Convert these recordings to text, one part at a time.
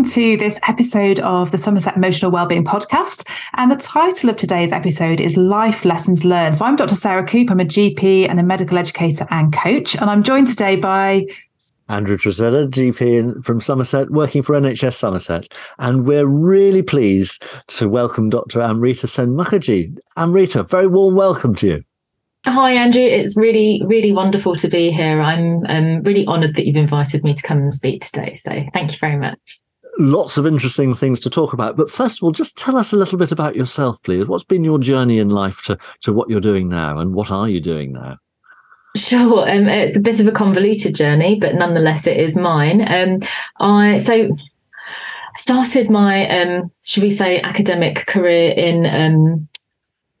welcome to this episode of the Somerset Emotional Wellbeing Podcast. And the title of today's episode is Life Lessons Learned. So I'm Dr. Sarah Coope. I'm a GP and a medical educator and coach. And I'm joined today by Andrew Tresidder, GP from Somerset, working for NHS Somerset. And we're really pleased to welcome Dr. Amrita Sen Mukherjee. Amrita, very warm welcome to you. Hi, Andrew. It's really, really wonderful to be here. I'm um, really honoured that you've invited me to come and speak today. So thank you very much. Lots of interesting things to talk about. But first of all, just tell us a little bit about yourself, please. What's been your journey in life to, to what you're doing now and what are you doing now? Sure, um, it's a bit of a convoluted journey, but nonetheless, it is mine. Um, I so started my, um, should we say, academic career in um,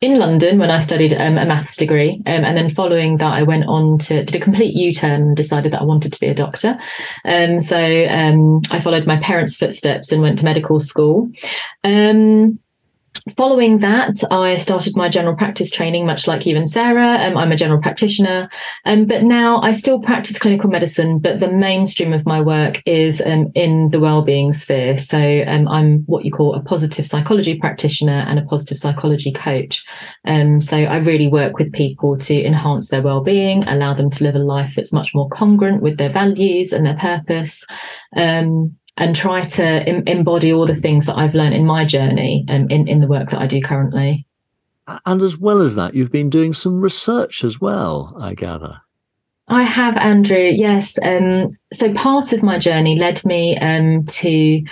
in London when I studied um, a maths degree. Um, and then following that, I went on to did a complete U turn and decided that I wanted to be a doctor. Um, so um, I followed my parents' footsteps and went to medical school. Um, following that, I started my general practice training, much like you and Sarah. Um, I'm a general practitioner, um, but now I still practice clinical medicine, but the mainstream of my work is um, in the well-being sphere. So um, I'm what you call a positive psychology practitioner and a positive psychology coach. Um, so I really work with people to enhance their well-being, allow them to live a life that's much more congruent with their values and their purpose. Um, and try to Im- embody all the things that I've learned in my journey and in, in the work that I do currently. And as well as that, you've been doing some research as well, I gather. I have, Andrew. Yes. Um, so part of my journey led me um, to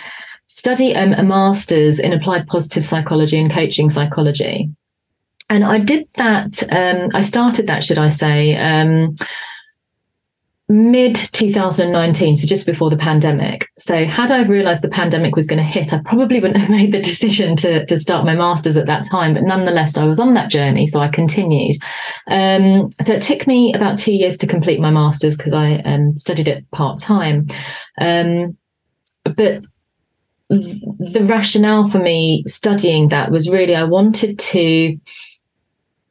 study um, a master's in applied positive psychology and coaching psychology. And I did that, um, I started that, should I say, um, mid 2019, so just before the pandemic. So had I realized the pandemic was going to hit, I probably wouldn't have made the decision to, to start my master's at that time. But nonetheless, I was on that journey, so I continued. Um, so it took me about two years to complete my master's because I um, studied it part time. Um, but the rationale for me studying that was really I wanted to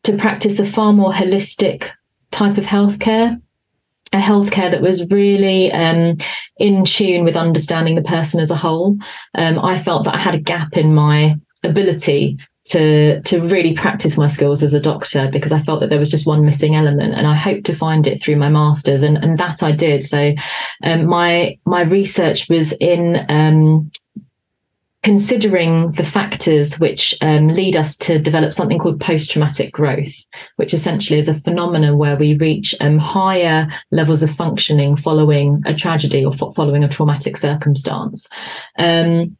to practice a far more holistic type of healthcare a healthcare that was really um, in tune with understanding the person as a whole. Um, I felt that I had a gap in my ability to to really practice my skills as a doctor because I felt that there was just one missing element, and I hoped to find it through my masters, and and that I did. So, um, my my research was in um, considering the factors which um, lead us to develop something called post traumatic growth, which essentially is a phenomenon where we reach um, higher levels of functioning following a tragedy or following a traumatic circumstance. Um,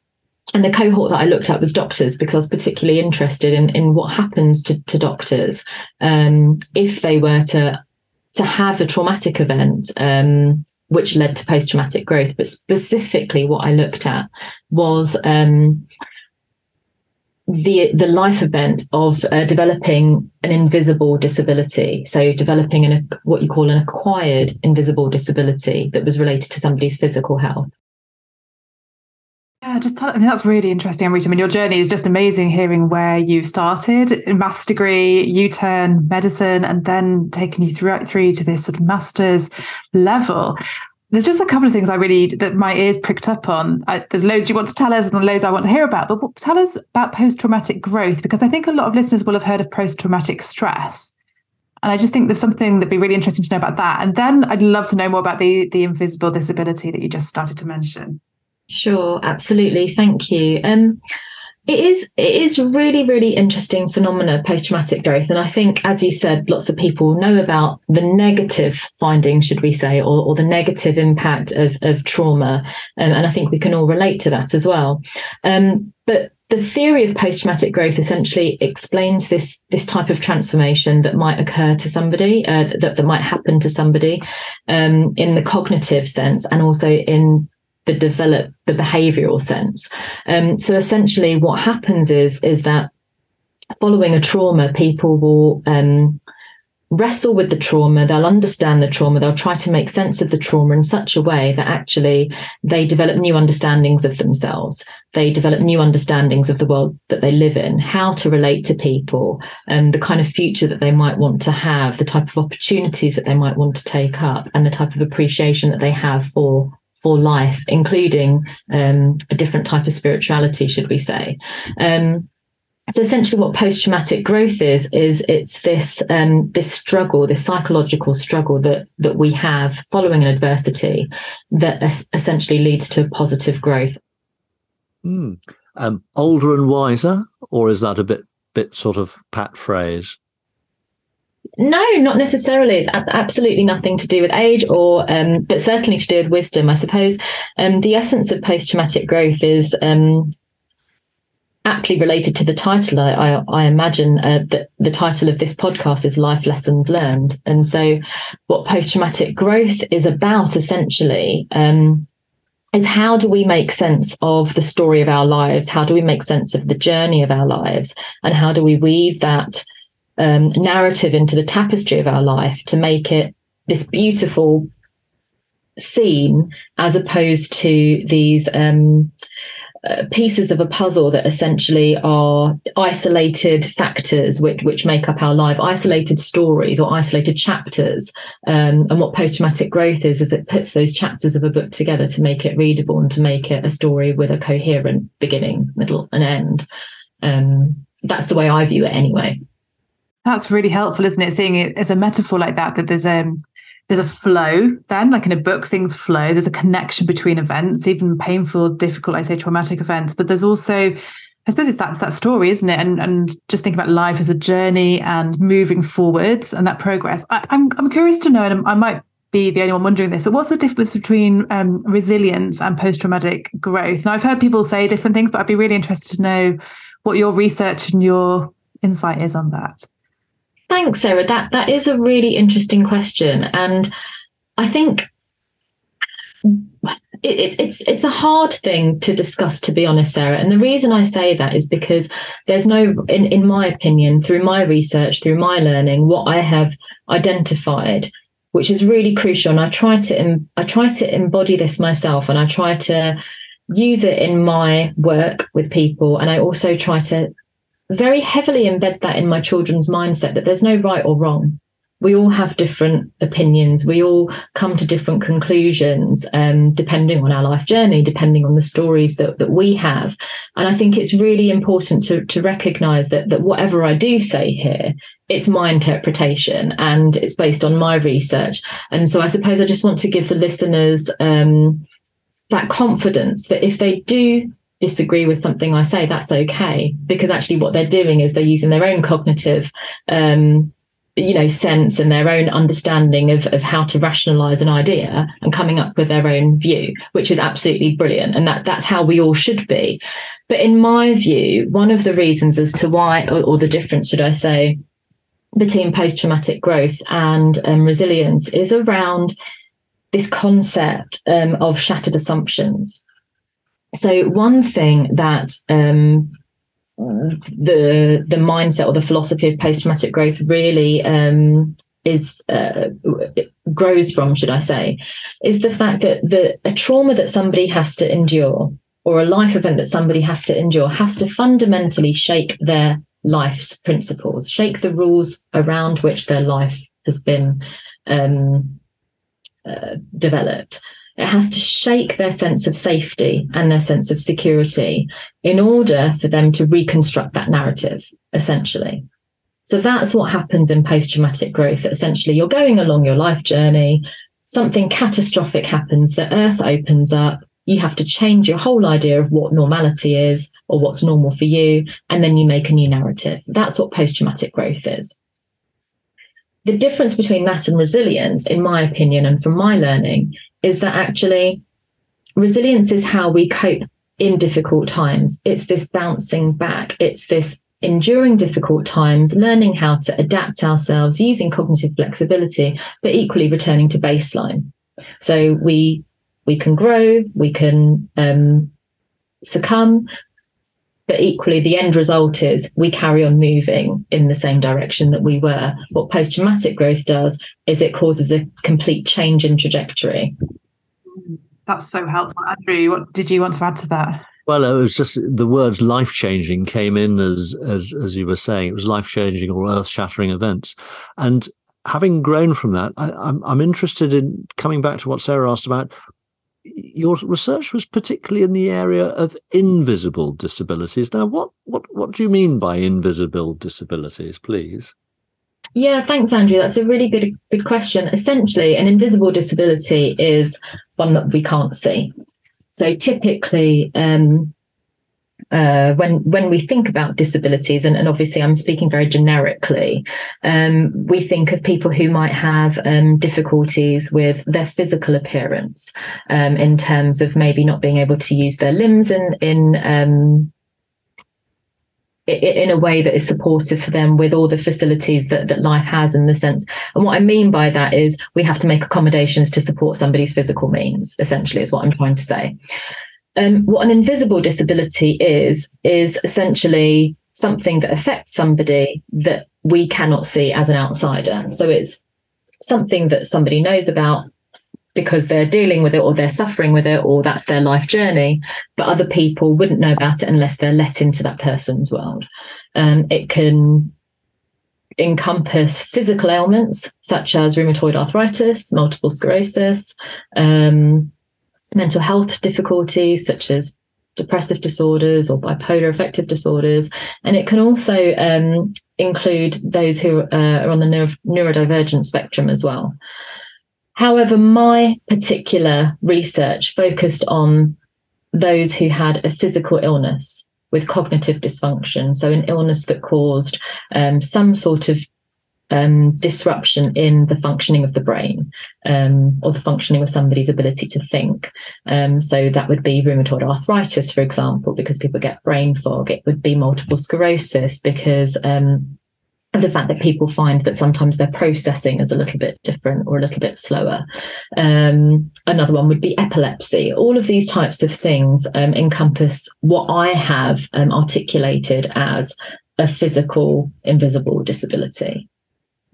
and the cohort that I looked at was doctors because I was particularly interested in, in what happens to, to doctors um, if they were to to have a traumatic event um, which led to post traumatic growth. But specifically, what I looked at was um, the the life event of uh, developing an invisible disability. So developing an what you call an acquired invisible disability that was related to somebody's physical health. Yeah, just tell, I mean, that's really interesting, Rita. I mean, your journey is just amazing. Hearing where you started maths degree, U turn medicine, and then taking you through through to this sort of master's level. There's just a couple of things I really that my ears pricked up on. I, there's loads you want to tell us, and loads I want to hear about. But tell us about post traumatic growth because I think a lot of listeners will have heard of post traumatic stress. And I just think there's something that'd be really interesting to know about that. And then I'd love to know more about the the invisible disability that you just started to mention. Sure, absolutely. Thank you. Um, it is it is really really interesting phenomena post traumatic growth, and I think, as you said, lots of people know about the negative findings, should we say, or, or the negative impact of of trauma, um, and I think we can all relate to that as well. Um, but the theory of post-traumatic growth essentially explains this this type of transformation that might occur to somebody uh, that, that might happen to somebody um, in the cognitive sense and also in the develop the behavioral sense. Um, so essentially, what happens is is that following a trauma, people will um, wrestle with the trauma, they'll understand the trauma, they'll try to make sense of the trauma in such a way that actually they develop new understandings of themselves. They develop new understandings of the world that they live in, how to relate to people, and the kind of future that they might want to have, the type of opportunities that they might want to take up, and the type of appreciation that they have for for life, including um, a different type of spirituality, should we say. Um, so essentially what post-traumatic growth is is it's this um, this struggle this psychological struggle that that we have following an adversity that es- essentially leads to positive growth mm. um, older and wiser or is that a bit bit sort of pat phrase no, not necessarily. It's absolutely nothing to do with age, or um, but certainly to do with wisdom. I suppose um, the essence of post-traumatic growth is um, aptly related to the title, I, I, I imagine uh, that the title of this podcast is Life Lessons Learned. And so, what post traumatic growth is about essentially um, is how do we make sense of the story of our lives? How do we make sense of the journey of our lives? And how do we weave that um, narrative into the tapestry of our life to make it this beautiful scene as opposed to these um, uh, pieces of a puzzle that essentially are isolated factors which which make up our life, isolated stories or isolated chapters. Um, and what post traumatic growth is is it puts those chapters of a book together to make it readable and to make it a story with a coherent beginning, middle, and end. Um, that's the way I view it, anyway. That's really helpful, isn't it? Seeing it as a metaphor like that, that there's um there's a flow then like in a book things flow. There's a connection between events even painful difficult i say traumatic events. But there's also i suppose it's that's that story isn't it? And and just think about life as a journey and moving forwards and that progress. I, am I'm, I'm curious to know and i might be the only one wondering this but what's the difference between um, resilience and post-traumatic growth? Now i've heard people say different things but i'd be really interested to know what your research and your insight is on that Thanks, Sarah. That that is a really interesting question, and I think it, it's it's a hard thing to discuss, to be honest, Sarah. And the reason I say that is because there's no, in in my opinion, through my research, through my learning, what I have identified, which is really crucial, and I try to I try to embody this myself, and I try to use it in my work with people, and I also try to very heavily embed that in my children's mindset that there's no right or wrong. We all have different opinions. We all come to different conclusions, um, depending on our life journey, depending on the stories that, that we have. And I think it's really important to, to recognize that, that whatever I do say here, it's my interpretation and it's based on my research. And so I suppose I just want to give the listeners um, that confidence that if they do disagree with something I say, that's okay. Because actually, what they're doing is they're using their own cognitive, um, you know, sense and their own understanding of, of how to rationalize an idea and coming up with their own view, which is absolutely brilliant. And that that's how we all should be. But in my view, one of the reasons as to why, or, or the difference, should I say, between post traumatic growth and um, resilience is around this concept um, of shattered assumptions. So one thing that um, the the mindset or the philosophy of post traumatic growth really um, is uh, grows from, should I say, is the fact that the a trauma that somebody has to endure or a life event that somebody has to endure has to fundamentally shake their life's principles, shake the rules around which their life has been um, uh, developed. It has to shake their sense of safety and their sense of security in order for them to reconstruct that narrative, essentially. So that's what happens in post traumatic growth. Essentially, you're going along your life journey, something catastrophic happens, the earth opens up, you have to change your whole idea of what normality is or what's normal for you, and then you make a new narrative. That's what post traumatic growth is. The difference between that and resilience, in my opinion, and from my learning, is that actually resilience is how we cope in difficult times. It's this bouncing back, it's this enduring difficult times, learning how to adapt ourselves using cognitive flexibility, but equally returning to baseline. So we we can grow, we can um, succumb, but equally the end result is we carry on moving in the same direction that we were. What post traumatic growth does is it causes a complete change in trajectory. That's so helpful. Andrew what did you want to add to that? Well, it was just the word life changing came in as as as you were saying. It was life changing or earth shattering events, and having grown from that, I, I'm I'm interested in coming back to what Sarah asked about your research was particularly in the area of invisible disabilities. Now, what what what do you mean by invisible disabilities, please? Yeah, thanks, Andrew. That's a really good good question. Essentially, an invisible disability is one that we can't see. So typically, um, uh, when when we think about disabilities, and, and obviously I'm speaking very generically, um, we think of people who might have um, difficulties with their physical appearance, um, in terms of maybe not being able to use their limbs in in um, in a way that is supportive for them with all the facilities that, that life has in the sense. And what I mean by that is we have to make accommodations to support somebody's physical means, essentially, is what I'm trying to say. Um, what an invisible disability is, is essentially something that affects somebody that we cannot see as an outsider. So it's something that somebody knows about because they're dealing with it or they're suffering with it or that's their life journey, but other people wouldn't know about it unless they're let into that person's world. Um, it can encompass physical ailments such as rheumatoid arthritis, multiple sclerosis, um, mental health difficulties such as depressive disorders or bipolar affective disorders. And it can also um, include those who uh, are on the neuro- neurodivergent spectrum as well. However, my particular research focused on those who had a physical illness with cognitive dysfunction, so an illness that caused um, some sort of um, disruption in the functioning of the brain um, or the functioning of somebody's ability to think. Um, so that would be rheumatoid arthritis, for example, because people get brain fog. It would be multiple sclerosis because um, the fact that people find that sometimes their processing is a little bit different or a little bit slower. Um, another one would be epilepsy. All of these types of things um, encompass what I have um, articulated as a physical invisible disability.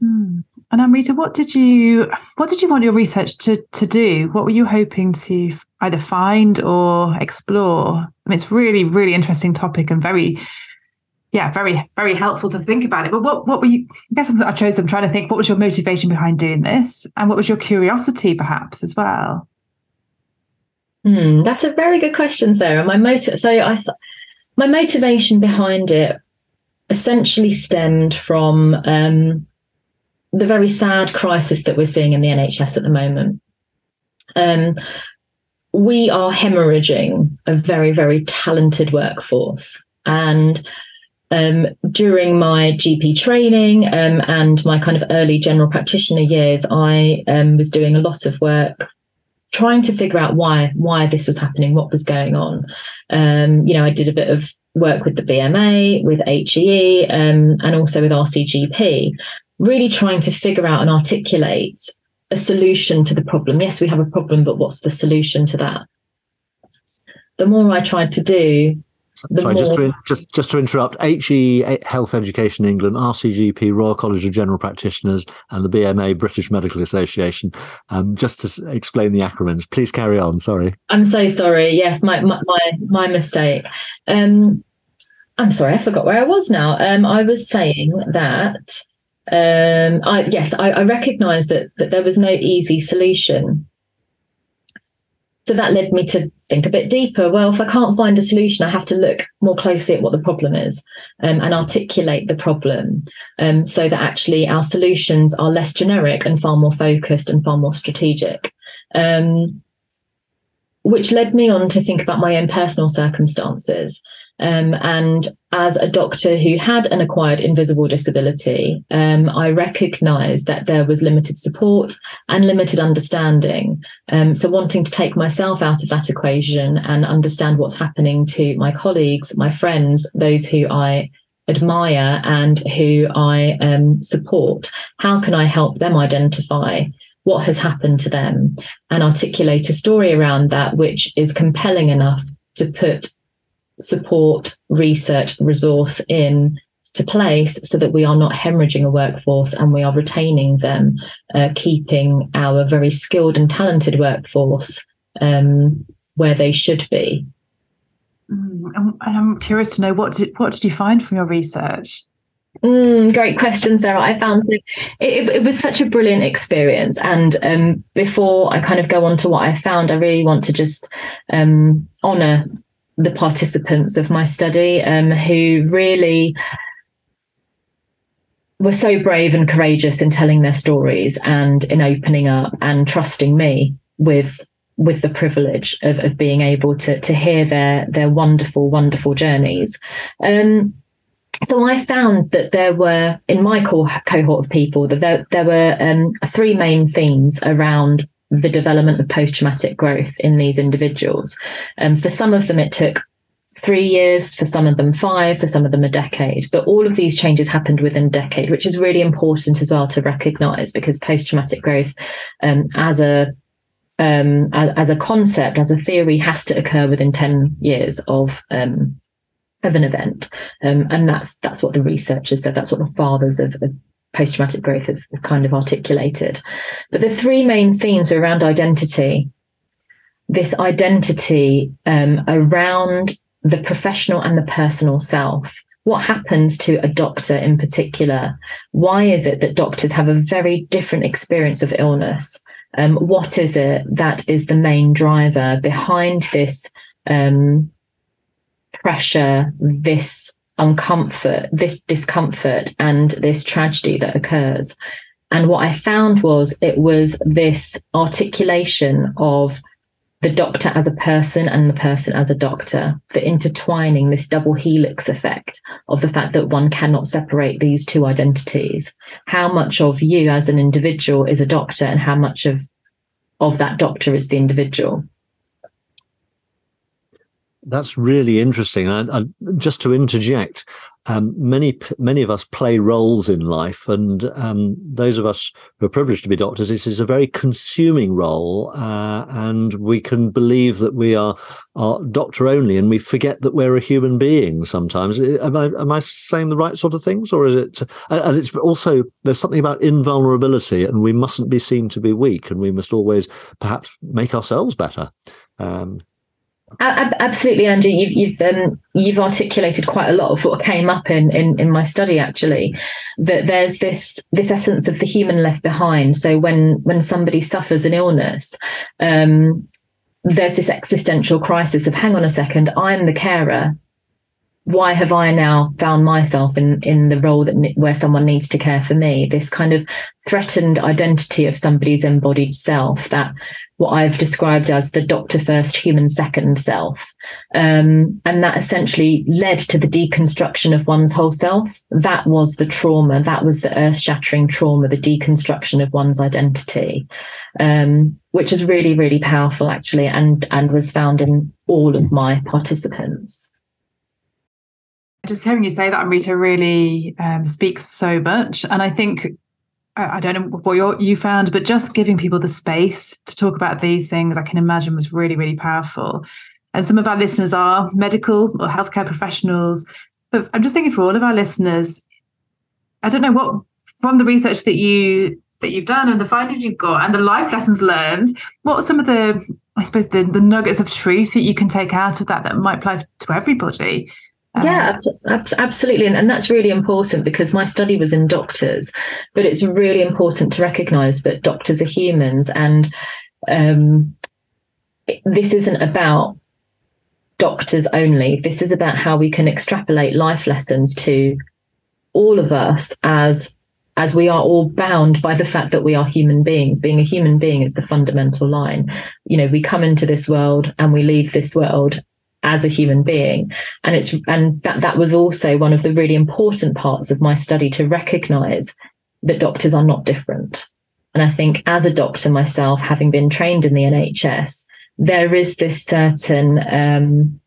Mm. And Amrita, what did you what did you want your research to to do? What were you hoping to either find or explore? I mean, it's really really interesting topic and very yeah very very helpful to think about it. But what what were you? I guess I chose. I'm trying to think. What was your motivation behind doing this, and what was your curiosity perhaps as well? Mm, that's a very good question, Sarah. My motive. So I my motivation behind it essentially stemmed from um, the very sad crisis that we're seeing in the NHS at the moment. Um, we are hemorrhaging a very, very talented workforce. And um, during my GP training um, and my kind of early general practitioner years, I um, was doing a lot of work trying to figure out why why this was happening, what was going on. Um, you know, I did a bit of work with the BMA, with HEE, um, and also with RCGP, really trying to figure out and articulate a solution to the problem. Yes, we have a problem, but what's the solution to that? The more I tried to do, Sorry, just to just just to interrupt. HE Health Education England, RCGP Royal College of General Practitioners, and the BMA British Medical Association. Um, just to explain the acronyms, please carry on. Sorry. I'm so sorry. Yes, my my my, my mistake. Um, I'm sorry, I forgot where I was now. Um, I was saying that um, I, yes, I, I recognise that that there was no easy solution. So that led me to think a bit deeper. Well, if I can't find a solution, I have to look more closely at what the problem is um, and articulate the problem um, so that actually our solutions are less generic and far more focused and far more strategic. Um, which led me on to think about my own personal circumstances. Um, and as a doctor who had an acquired invisible disability, um, I recognized that there was limited support and limited understanding. Um, so, wanting to take myself out of that equation and understand what's happening to my colleagues, my friends, those who I admire and who I um, support, how can I help them identify? What has happened to them and articulate a story around that, which is compelling enough to put support, research, resource in to place so that we are not hemorrhaging a workforce and we are retaining them, uh, keeping our very skilled and talented workforce um, where they should be. Mm, and I'm curious to know what did what did you find from your research? Mm, great question, Sarah. I found it, it, it, was such a brilliant experience. And um, before I kind of go on to what I found, I really want to just um, honour the participants of my study um, who really were so brave and courageous in telling their stories and in opening up and trusting me with with the privilege of, of being able to to hear their their wonderful wonderful journeys. Um, so I found that there were in my core cohort of people that there, there were um, three main themes around the development of post-traumatic growth in these individuals. Um, for some of them, it took three years, for some of them five, for some of them a decade. But all of these changes happened within a decade, which is really important as well to recognize because post-traumatic growth um, as a um, as, as, a concept, as a theory, has to occur within 10 years of um, of an event. Um, and that's that's what the researchers said, that's what the fathers of, of post-traumatic growth have, have kind of articulated. But the three main themes are around identity, this identity um, around the professional and the personal self. What happens to a doctor in particular? Why is it that doctors have a very different experience of illness? Um, what is it that is the main driver behind this um, pressure, this uncomfort, this discomfort, and this tragedy that occurs? And what I found was it was this articulation of the doctor as a person and the person as a doctor, the intertwining, this double helix effect of the fact that one cannot separate these two identities. How much of you as an individual is a doctor and how much of of that doctor is the individual. That's really interesting. And just to interject, um, many many of us play roles in life, and um, those of us who are privileged to be doctors, it is a very consuming role, uh, and we can believe that we are, are doctor only, and we forget that we're a human being. Sometimes, am I am I saying the right sort of things, or is it? And it's also there's something about invulnerability, and we mustn't be seen to be weak, and we must always perhaps make ourselves better. Um, Absolutely, Andrew. You've you've um, you've articulated quite a lot of what came up in, in in my study. Actually, that there's this this essence of the human left behind. So when when somebody suffers an illness, um, there's this existential crisis of hang on a second, I'm the carer. Why have I now found myself in in the role that where someone needs to care for me? This kind of threatened identity of somebody's embodied self that what I've described as the doctor first, human second self. Um, and that essentially led to the deconstruction of one's whole self. That was the trauma. That was the earth shattering trauma, the deconstruction of one's identity, um, which is really, really powerful, actually, and, and was found in all of my participants. Just hearing you say that, Amrita, really um, speaks so much. And I think I don't know what you found, but just giving people the space to talk about these things, I can imagine was really, really powerful. And some of our listeners are medical or healthcare professionals. But I'm just thinking for all of our listeners, I don't know what from the research that you that you've done and the findings you've got and the life lessons learned, what are some of the, I suppose, the, the nuggets of truth that you can take out of that that might apply to everybody? Yeah, ab- absolutely. And, and that's really important because my study was in doctors, but it's really important to recognize that doctors are humans. And um, this isn't about doctors only. This is about how we can extrapolate life lessons to all of us as as we are all bound by the fact that we are human beings being a human being is the fundamental line you know we come into this world and we leave this world as a human being and it's and that that was also one of the really important parts of my study to recognize that doctors are not different and i think as a doctor myself having been trained in the nhs there is this certain um,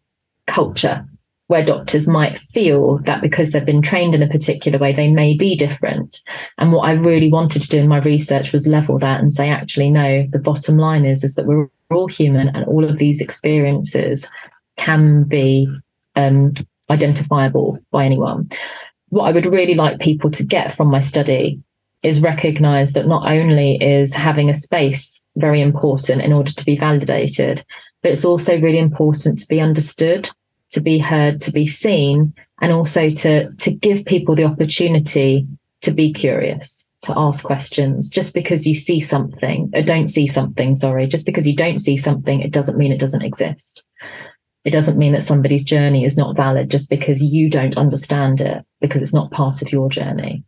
culture where doctors might feel that because they've been trained in a particular way, they may be different. And what I really wanted to do in my research was level that and say, actually, no, the bottom line is, is that we're all human and all of these experiences can be um, identifiable by anyone. What I would really like people to get from my study is recognize that not only is having a space very important in order to be validated, but it's also really important to be understood to be heard, to be seen, and also to to give people the opportunity to be curious to ask questions just because you see something or don't see something sorry just because you don't see something it doesn't mean it doesn't exist it doesn't mean that somebody's journey is not valid just because you don't understand it because it's not part of your journey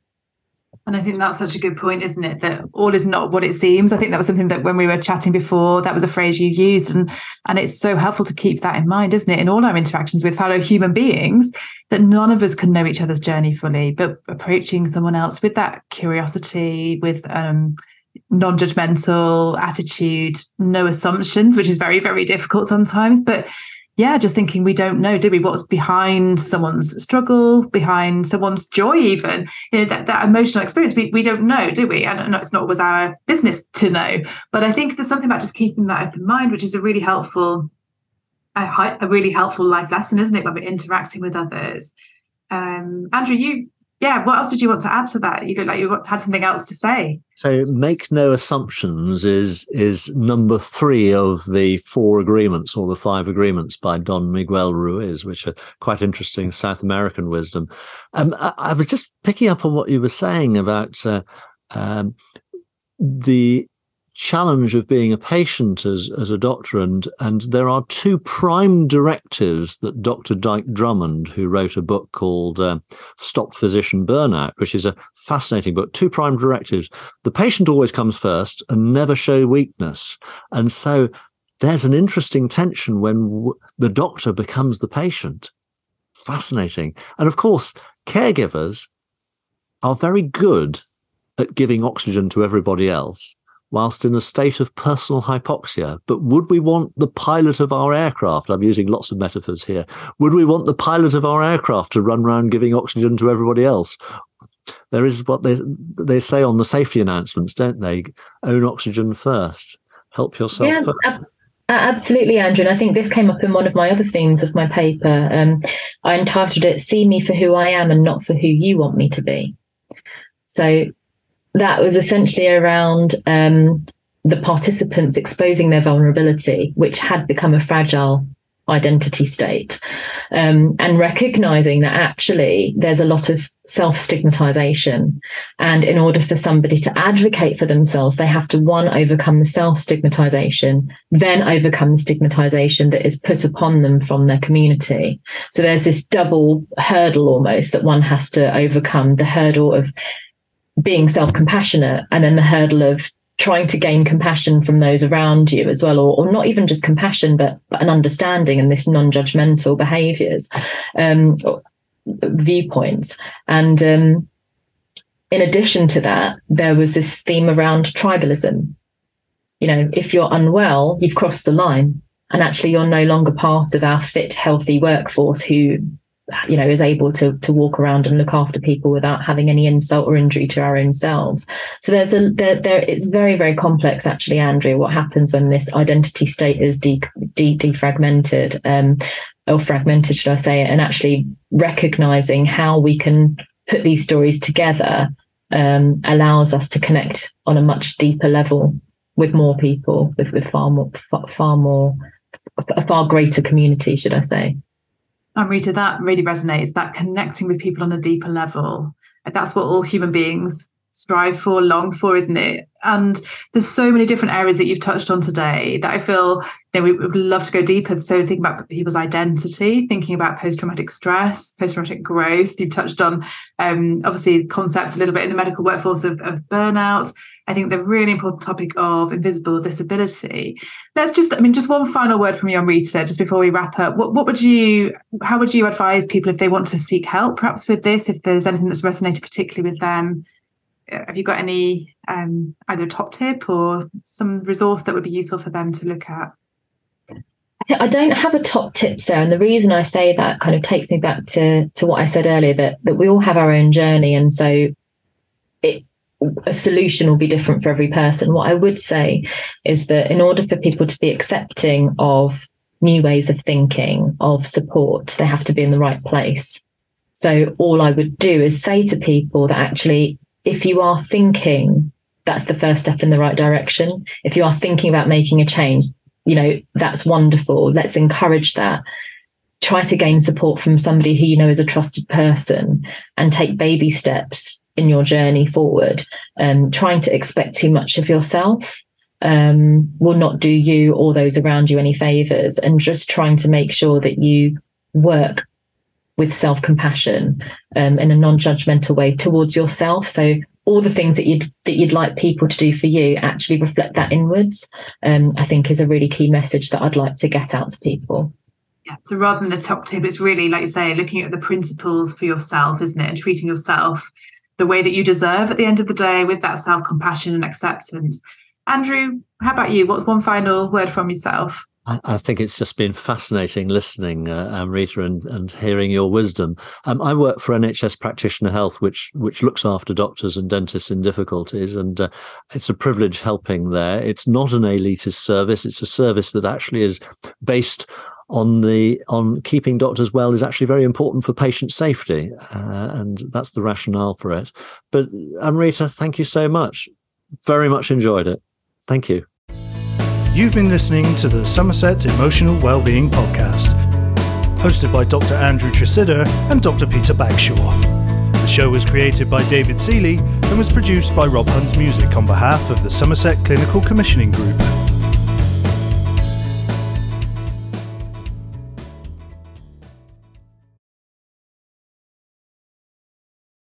and I think that's such a good point, isn't it? That all is not what it seems. I think that was something that when we were chatting before, that was a phrase you used. And and it's so helpful to keep that in mind, isn't it? In all our interactions with fellow human beings, that none of us can know each other's journey fully, but approaching someone else with that curiosity, with um non-judgmental attitude, no assumptions, which is very, very difficult sometimes. But yeah, just thinking we don't know, do we? What's behind someone's struggle, behind someone's joy, even you know that, that emotional experience, we, we don't know, do we? And it's not always our business to know. But I think there's something about just keeping that open mind, which is a really helpful, a, a really helpful life lesson, isn't it, when we're interacting with others? Um, Andrew, you yeah, what else did you want to add to that? You look like you had something else to say. So, make no assumptions is is number three of the four agreements or the five agreements by Don Miguel Ruiz, which are quite interesting South American wisdom. Um, I, I, was just picking up on what you were saying about uh, um, the challenge of being a patient as, as a doctor. And, and there are two prime directives that Dr. Dike Drummond, who wrote a book called uh, Stop Physician Burnout, which is a fascinating book, two prime directives. The patient always comes first and never show weakness. And so there's an interesting tension when w- the doctor becomes the patient. Fascinating. And of course, caregivers are very good at giving oxygen to everybody else whilst in a state of personal hypoxia. But would we want the pilot of our aircraft? I'm using lots of metaphors here. Would we want the pilot of our aircraft to run around giving oxygen to everybody else? There is what they they say on the safety announcements, don't they? Own oxygen first. Help yourself yeah, first. Ab- absolutely, Andrew. And I think this came up in one of my other themes of my paper. Um, I entitled it "See Me for Who I Am and Not for Who You Want Me to Be." So that was essentially around um, the participants exposing their vulnerability, which had become a fragile identity state, um, and recognizing that actually there's a lot of self stigmatization. And in order for somebody to advocate for themselves, they have to one, overcome the self stigmatization, then overcome the stigmatization that is put upon them from their community. So there's this double hurdle almost that one has to overcome the hurdle of being self compassionate and then the hurdle of trying to gain compassion from those around you as well, or, or not even just compassion, but, but an understanding and this non judgmental behaviors, um, viewpoints. And um, in addition to that, there was this theme around tribalism. You know, if you're unwell, you've crossed the line. And actually, you're no longer part of our fit, healthy workforce who you know is able to to walk around and look after people without having any insult or injury to our own selves. So there's a there, there it's very very complex actually andrew what happens when this identity state is de, de, defragmented um, or fragmented should i say and actually recognizing how we can put these stories together um, allows us to connect on a much deeper level with more people with with far more far more a far greater community should i say and Rita, that really resonates. That connecting with people on a deeper level. That's what all human beings strive for, long for, isn't it? And there's so many different areas that you've touched on today that I feel we would love to go deeper. So thinking about people's identity, thinking about post-traumatic stress, post-traumatic growth. You've touched on um, obviously concepts a little bit in the medical workforce of, of burnout. I think the really important topic of invisible disability. Let's just, I mean, just one final word from you on Rita, just before we wrap up. What, what would you, how would you advise people if they want to seek help, perhaps with this, if there's anything that's resonated particularly with them? Have you got any um, either top tip or some resource that would be useful for them to look at? I don't have a top tip, Sarah, and the reason I say that kind of takes me back to to what I said earlier that that we all have our own journey, and so it a solution will be different for every person. What I would say is that in order for people to be accepting of new ways of thinking, of support, they have to be in the right place. So all I would do is say to people that actually, if you are thinking, that's the first step in the right direction. If you are thinking about making a change, you know, that's wonderful. Let's encourage that. try to gain support from somebody who you know is a trusted person and take baby steps in your journey forward. Um, trying to expect too much of yourself um, will not do you or those around you any favors. And just trying to make sure that you work with self compassion um, in a non judgmental way towards yourself. So all the things that you'd that you'd like people to do for you actually reflect that inwards. Um, I think is a really key message that I'd like to get out to people. Yeah. So rather than a top tip, it's really like you say, looking at the principles for yourself, isn't it, and treating yourself the way that you deserve at the end of the day with that self compassion and acceptance. Andrew, how about you? What's one final word from yourself? I, think it's just been fascinating listening, uh, Amrita, and, and hearing your wisdom. Um, I work for NHS Practitioner Health, which which looks after doctors and dentists in difficulties, and uh, it's a privilege helping there. It's not an elitist service; it's a service that actually is based on the on keeping doctors well is actually very important for patient safety, uh, and that's the rationale for it. But Amrita, thank you so much. Very much enjoyed it. Thank you. You've been listening to the Somerset Emotional Wellbeing Podcast, hosted by Dr. Andrew Tresidder and Dr. Peter Bagshaw. The show was created by David Seeley and was produced by Rob Huns Music on behalf of the Somerset Clinical Commissioning Group.